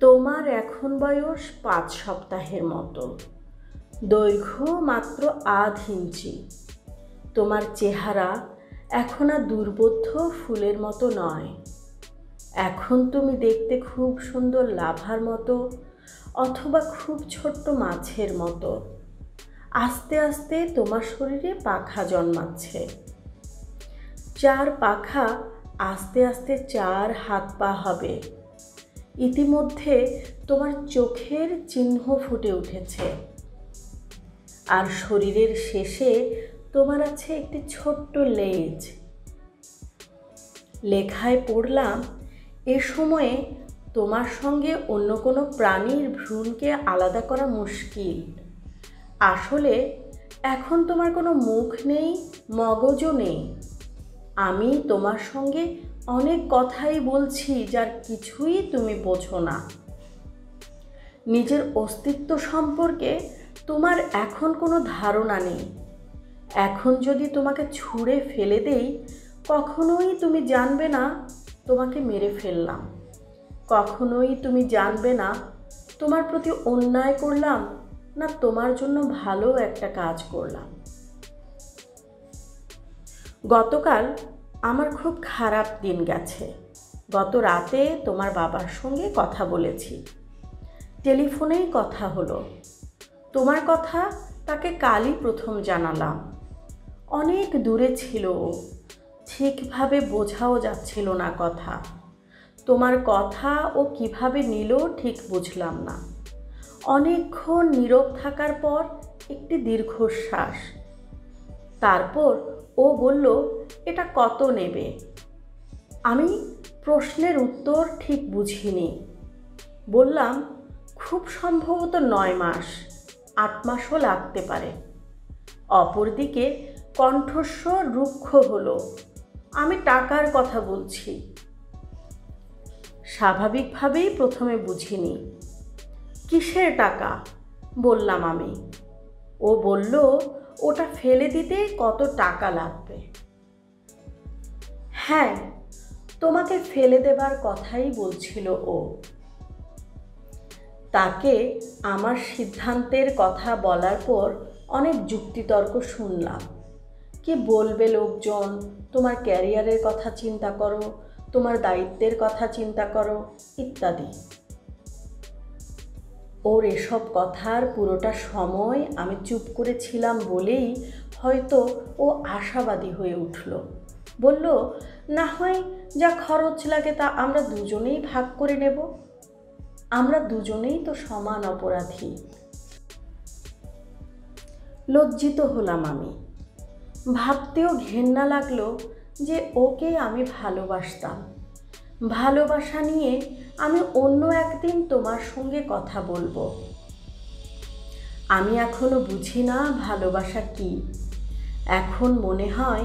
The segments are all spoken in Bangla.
তোমার এখন বয়স পাঁচ সপ্তাহের মতো। দৈর্ঘ্য মাত্র আধ ইঞ্চি। তোমার চেহারা এখন আর দুর্বোধ্য ফুলের মতো নয়। এখন তুমি দেখতে খুব সুন্দর লাভার মতো অথবা খুব ছোট্ট মাছের মতো। আস্তে আস্তে তোমার শরীরে পাখা জন্মাচ্ছে। চার পাখা আস্তে আস্তে চার হাত পা হবে। ইতিমধ্যে তোমার চোখের চিহ্ন ফুটে উঠেছে। আর শরীরের শেষে তোমার আছে একটি ছোট্ট লেজ। লেখায় পড়লাম, এ সময়ে তোমার সঙ্গে অন্য কোনো প্রাণীর ভ্রূণকে আলাদা করা মুশকিল। আসলে এখন তোমার কোনো মুখ নেই, মগজও নেই। আমি তোমার সঙ্গে অনেক কথাই বলছি যার কিছুই তুমি বোঝো না। নিজের অস্তিত্ব সম্পর্কে তোমার এখন কোনো ধারণা নেই। এখন যদি তোমাকে ছুঁড়ে ফেলে দেই, কখনোই তুমি জানবে না তোমাকে মেরে ফেললাম। কখনোই তুমি জানবে না তোমার প্রতি অন্যায় করলাম না তোমার জন্য ভালো একটা কাজ করলাম। গতকাল আমার খুব খারাপ দিন গেছে। গত রাতে তোমার বাবার সঙ্গে কথা বলেছি। টেলিফোনেই কথা হলো। তোমার কথা তাকে কালই প্রথম জানালাম। অনেক দূরে ছিল ও। ঠিকভাবে বোঝাও যাচ্ছিল না কথা। তোমার কথা ও কীভাবে নিল ঠিক বুঝলাম না। অনেকক্ষণ নীরব থাকার পর একটি দীর্ঘশ্বাস। তারপর ও বলল, এটা কত নেবে? আমি প্রশ্নের উত্তর ঠিক বুঝিনি। বললাম, খুব সম্ভবত নয় মাস, আট মাসও লাগতে পারে। অপরদিকে কণ্ঠস্বর রুক্ষ হলো, আমি টাকার কথা বলছি। স্বাভাবিকভাবেই প্রথমে বুঝিনি। কিসের টাকা? বললাম আমি। ও বলল ওটা ফেলে দিতে কত টাকা লাগবে? হ্যাঁ তোমাকে ফেলে দেবার কথাই বলছিল ও। তাকে আমার সিদ্ধান্তের কথা বলার পর অনেক যুক্তিতর্ক শুনলাম। কি বলবে লোকজন? তোমার ক্যারিয়ারের কথা চিন্তা করো, তোমার দায়িত্বের কথা চিন্তা করো, ইত্যাদি। ওর এসব কথার পুরোটা সময় আমি চুপ করেছিলাম বলেই হয়তো ও আশাবাদী হয়ে উঠল। বলল, না হয় যা খরচ লাগে তা আমরা দুজনেই ভাগ করে নেব। আমরা দুজনেই তো সমান অপরাধী। লজ্জিত হলাম আমি। ভাবতেও ঘেন্না লাগল যে ওকে আমি ভালোবাসতাম। ভালোবাসা নিয়ে আমি অন্য একদিন তোমার সঙ্গে কথা বলব। আমি এখনও বুঝি না ভালোবাসা কি। এখন মনে হয়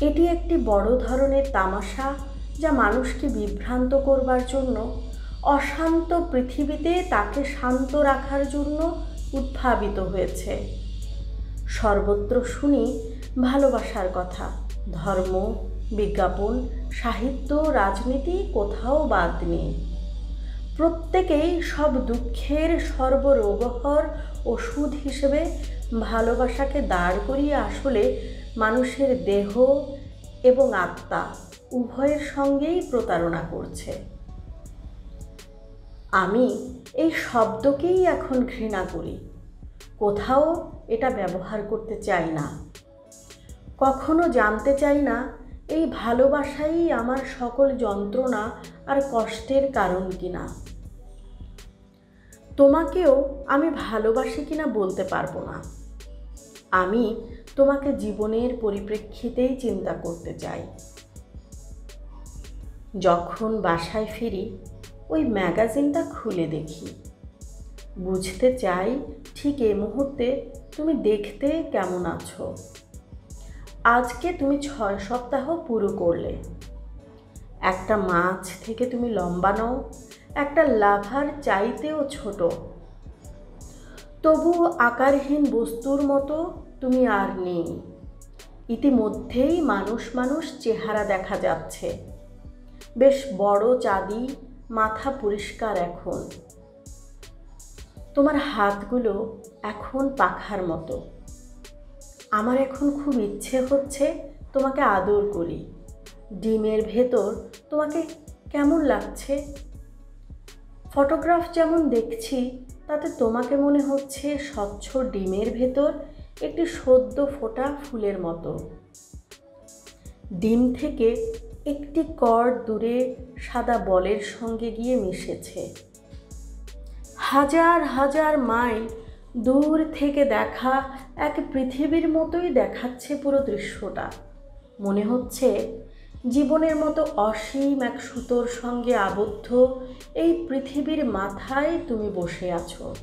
এটি একটি বড় ধরনের তামাশা যা মানুষকে বিভ্রান্ত করবার জন্য, অশান্ত পৃথিবীতে তাকে শান্ত রাখার জন্য উদ্ভাবিত হয়েছে। সর্বত্র শুনি ভালোবাসার কথা, ধর্ম, বিজ্ঞাপন, সাহিত্য, রাজনীতি কোথাও বাদ নেই। প্রত্যেকেই সব দুঃখের সর্বরোগহর ওষুধ হিসেবে ভালোবাসাকে দাঁড় করিয়ে আসলে মানুষের দেহ এবং আত্মা উভয়ের সঙ্গেই প্রতারণা করছে। আমি এই শব্দকেই এখন ঘৃণা করি। কোথাও এটা ব্যবহার করতে চাই না। কখনো জানতে চাই না এই ভালোবাসাই আমার সকল যন্ত্রণা আর কষ্টের কারণ কিনা। তোমাকেও আমি ভালোবাসি কিনা বলতে পারব না। আমি তোমাকে জীবনের পরিপ্রেক্ষিতেই চিন্তা করতে চাই। যখন বাসায় ফিরি, ওই ম্যাগাজিনটা খুলে দেখি। বুঝতে চাই ঠিক এই মুহূর্তে তুমি দেখতে কেমন আছো। আজকে তুমি ছয় সপ্তাহ পুরো করলে। একটা মাছ থেকে তুমি লম্বা নও একটা লাভার চাইতেও ছোট। তবু আকারহীন বস্তুর মতো তুমি আর নেই। ইতিমধ্যেই মানুষ মানুষ চেহারা দেখা যাচ্ছে। বেশ বড় চাঁদি, মাথা পরিষ্কার এখন। তোমার হাতগুলো এখন পাখার মতো। আমার এখন খুব ইচ্ছে হচ্ছে তোমাকে আদর করি। ডিমের ভেতর তোমাকে কেমন লাগছে ফটোগ্রাফ যেমন দেখছি, তাতে তোমাকে মনে হচ্ছে স্বচ্ছ ডিমের ভেতর একটি সদ্য ফোটা ফুলের মতো। ডিম থেকে একটি কর দূরে সাদা বলের সঙ্গে গিয়ে মিশেছে। হাজার হাজার মাইল দূর থেকে দেখা এক পৃথিবীর মতোই দেখাচ্ছে পুরো দৃশ্যটা। মনে হচ্ছে জীবনের মতো অসীম এক সুতোর সঙ্গে আবদ্ধ এই পৃথিবীর মাথায় তুমি বসে আছো।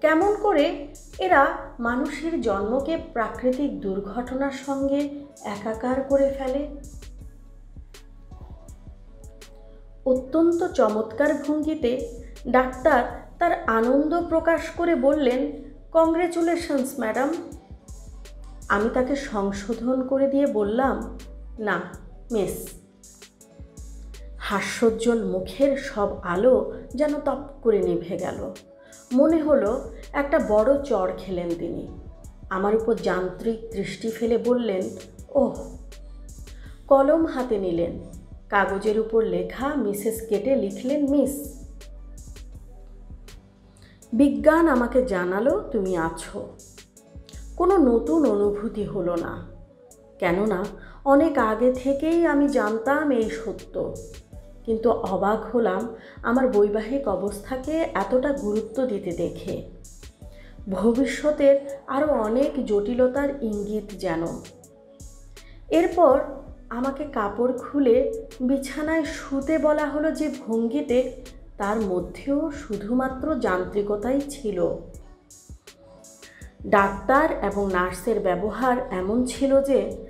কেমন করে এরা মানুষের জন্মকে প্রাকৃতিক দুর্ঘটনার সঙ্গে একাকার করে ফেলে? অত্যন্ত চমৎকার ভঙ্গিতে ডাক্তার তার আনন্দ প্রকাশ করে বললেন কংগ্রেচুলেশনস ম্যাডাম আমি তাকে সংশোধন করে দিয়ে বললাম, না মিস। হাস্যোজ্জ্বল মুখের সব আলো যেন তপ করে নিভে গেল। মনে হলো একটা বড় চড় খেলেন তিনি। আমার উপর যান্ত্রিক দৃষ্টি ফেলে বললেন, ওহ। কলম হাতে নিলেন। কাগজের উপর লেখা মিসেস কেটে লিখলেন, মিস, বিজ্ঞান আমাকে জানালো তুমি আছো। কোনো নতুন অনুভূতি হলো না। কেননা অনেক আগে থেকেই আমি জানতাম এই সত্য। কিন্তু অবাক হলাম আমার বৈবাহিক অবস্থাকে এতটা গুরুত্ব দিতে দেখে। ভবিষ্যতের আরও অনেক জটিলতার ইঙ্গিত যেন। এরপর আমাকে কাপড় খুলে বিছানায় শুতে বলা হলো যে ভঙ্গিতে তার মধ্যেও শুধুমাত্র যান্ত্রিকতাই ছিল। ডাক্তার এবং নার্সের ব্যবহার এমন ছিল যে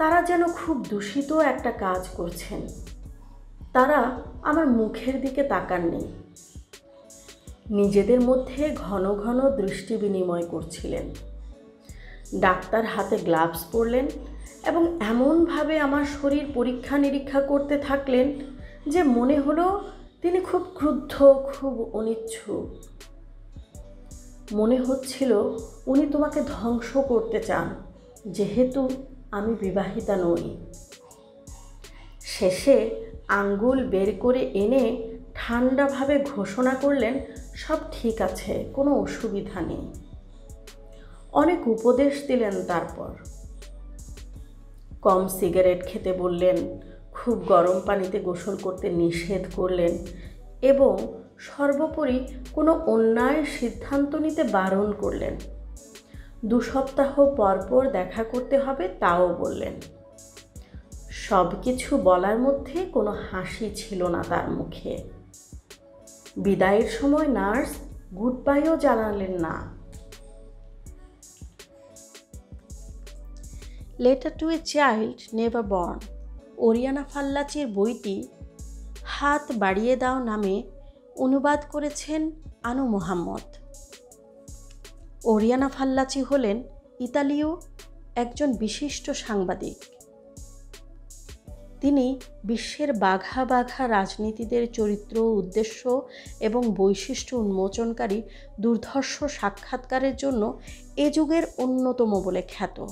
তারা যেন খুব দূষিত একটা কাজ করছেন। তারা আমার মুখের দিকে তাকাননি। নিজেদের মধ্যে ঘন ঘন দৃষ্টি বিনিময় করছিলেন। ডাক্তার হাতে গ্লাভস পরলেন এবং এমনভাবে আমার শরীর পরীক্ষা নিরীক্ষা করতে থাকলেন যে মনে হলো তিনি খুব ক্রুদ্ধ, খুব অনিচ্ছুক। মনে হচ্ছিল উনি তোমাকে ধ্বংস করতে চান, যেহেতু আমি বিবাহিতা নই। শেষে আঙ্গুল বের করে এনে ঠান্ডাভাবে ঘোষণা করলেন, সব ঠিক আছে, কোনো অসুবিধা নেই। অনেক উপদেশ দিলেন তারপর। কম সিগারেট খেতে বললেন, খুব গরম পানিতে গোসল করতে নিষেধ করলেন এবং সর্বোপরি কোনো অন্যায় সিদ্ধান্ত নিতে বারণ করলেন। দু সপ্তাহ পরপর দেখা করতে হবে তাও বললেন। সব কিছু বলার মধ্যে কোনো হাসি ছিল না তার মুখে। বিদায়ের সময় নার্স গুড বাইও জানালেন না। Letter to a child never born, Oriana ফাল্লাচের বইটি হাত বাড়িয়ে দাও নামে অনুবাদ করেছেন আনু মোহাম্মদ। ওরিয়ানা ফাল্লাচি হলেন ইতালীয় একজন বিশিষ্ট সাংবাদিক। তিনি বিশ্বের বাঘা বাঘা রাজনীতিদের চরিত্র, উদ্দেশ্য এবং বৈশিষ্ট্য উন্মোচনকারী দুর্ধর্ষ সাক্ষাৎকারের জন্য এ যুগের অন্যতম বলে খ্যাত।